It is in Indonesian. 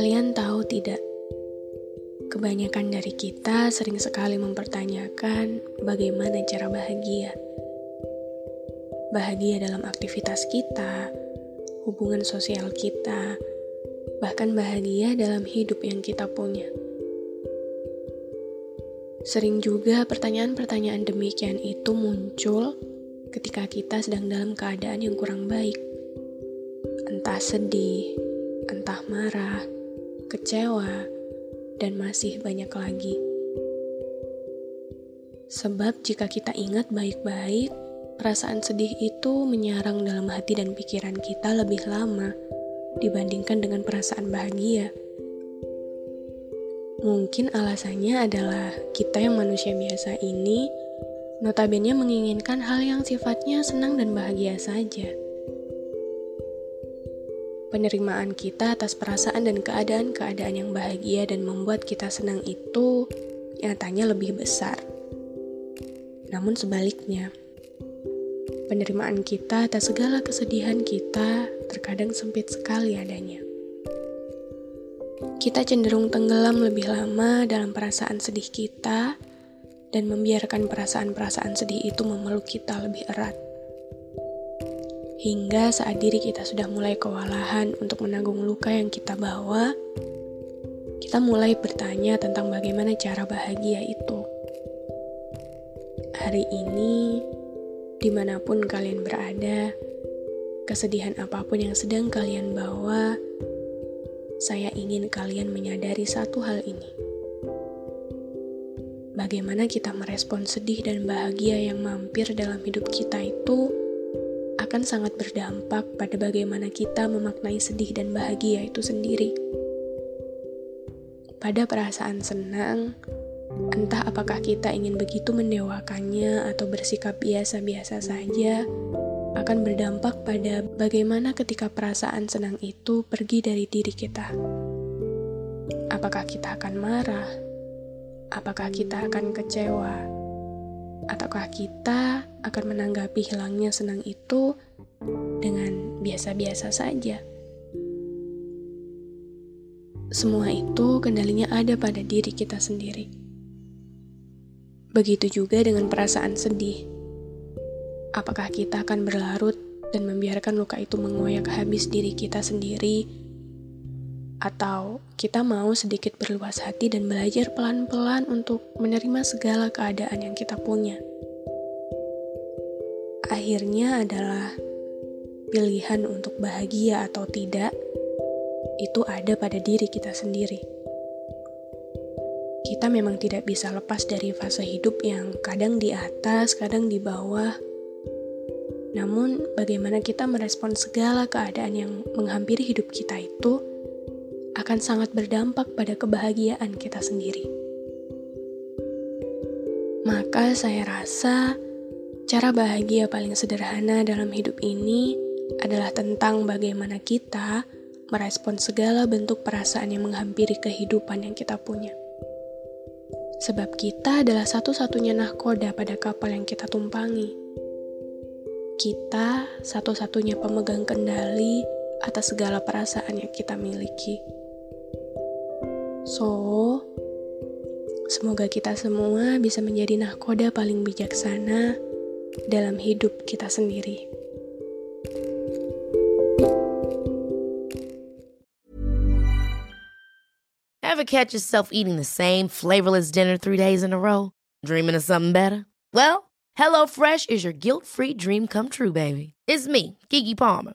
Kalian tahu tidak? Kebanyakan dari kita sering sekali mempertanyakan bagaimana cara bahagia. Bahagia dalam aktivitas kita, hubungan sosial kita, bahkan bahagia dalam hidup yang kita punya. Sering juga pertanyaan-pertanyaan demikian itu muncul ketika kita sedang dalam keadaan yang kurang baik. Entah sedih, entah marah, kecewa, dan masih banyak lagi. Sebab jika kita ingat baik-baik, perasaan sedih itu menyarang dalam hati dan pikiran kita lebih lama dibandingkan dengan perasaan bahagia. Mungkin alasannya adalah kita yang manusia biasa ini notabene menginginkan hal yang sifatnya senang dan bahagia saja penerimaan kita atas perasaan dan keadaan-keadaan yang bahagia dan membuat kita senang itu nyatanya lebih besar. Namun sebaliknya, penerimaan kita atas segala kesedihan kita terkadang sempit sekali adanya. Kita cenderung tenggelam lebih lama dalam perasaan sedih kita dan membiarkan perasaan-perasaan sedih itu memeluk kita lebih erat. Hingga saat diri kita sudah mulai kewalahan untuk menanggung luka yang kita bawa, kita mulai bertanya tentang bagaimana cara bahagia itu. Hari ini, di mana pun kalian berada, kesedihan apa pun yang sedang kalian bawa, saya ingin kalian menyadari satu hal ini. Bagaimana kita merespon sedih dan bahagia yang mampir dalam hidup kita itu akan sangat berdampak pada bagaimana kita memaknai sedih dan bahagia itu sendiri. Pada perasaan senang, entah apakah kita ingin begitu mendewakannya atau bersikap biasa-biasa saja, akan berdampak pada bagaimana ketika perasaan senang itu pergi dari diri kita. Apakah kita akan marah? Apakah kita akan kecewa? Ataukah kita akan menanggapi hilangnya senang itu dengan biasa-biasa saja? Semua itu kendalinya ada pada diri kita sendiri. Begitu juga dengan perasaan sedih. Apakah kita akan berlarut dan membiarkan luka itu mengoyak habis diri kita sendiri atau kita mau sedikit berluas hati dan belajar pelan-pelan untuk menerima segala keadaan yang kita punya. Akhirnya adalah pilihan untuk bahagia atau tidak, itu ada pada diri kita sendiri. Kita memang tidak bisa lepas dari fase hidup yang kadang di atas, kadang di bawah. Namun, bagaimana kita merespon segala keadaan yang menghampiri hidup kita itu akan sangat berdampak pada kebahagiaan kita sendiri. Maka saya rasa cara bahagia paling sederhana dalam hidup ini adalah tentang bagaimana kita merespon segala bentuk perasaan yang menghampiri kehidupan yang kita punya. Sebab kita adalah satu-satunya nahkoda pada kapal yang kita tumpangi. Kita satu-satunya pemegang kendali atas segala perasaan yang kita miliki. So, semoga kita semua bisa menjadi nahkoda paling bijaksana dalam hidup kita sendiri. Ever catch yourself eating the same flavorless dinner three days in a row? Dreaming of something better? Well, HelloFresh is your guilt-free dream come true, baby. It's me, Kiki Palmer.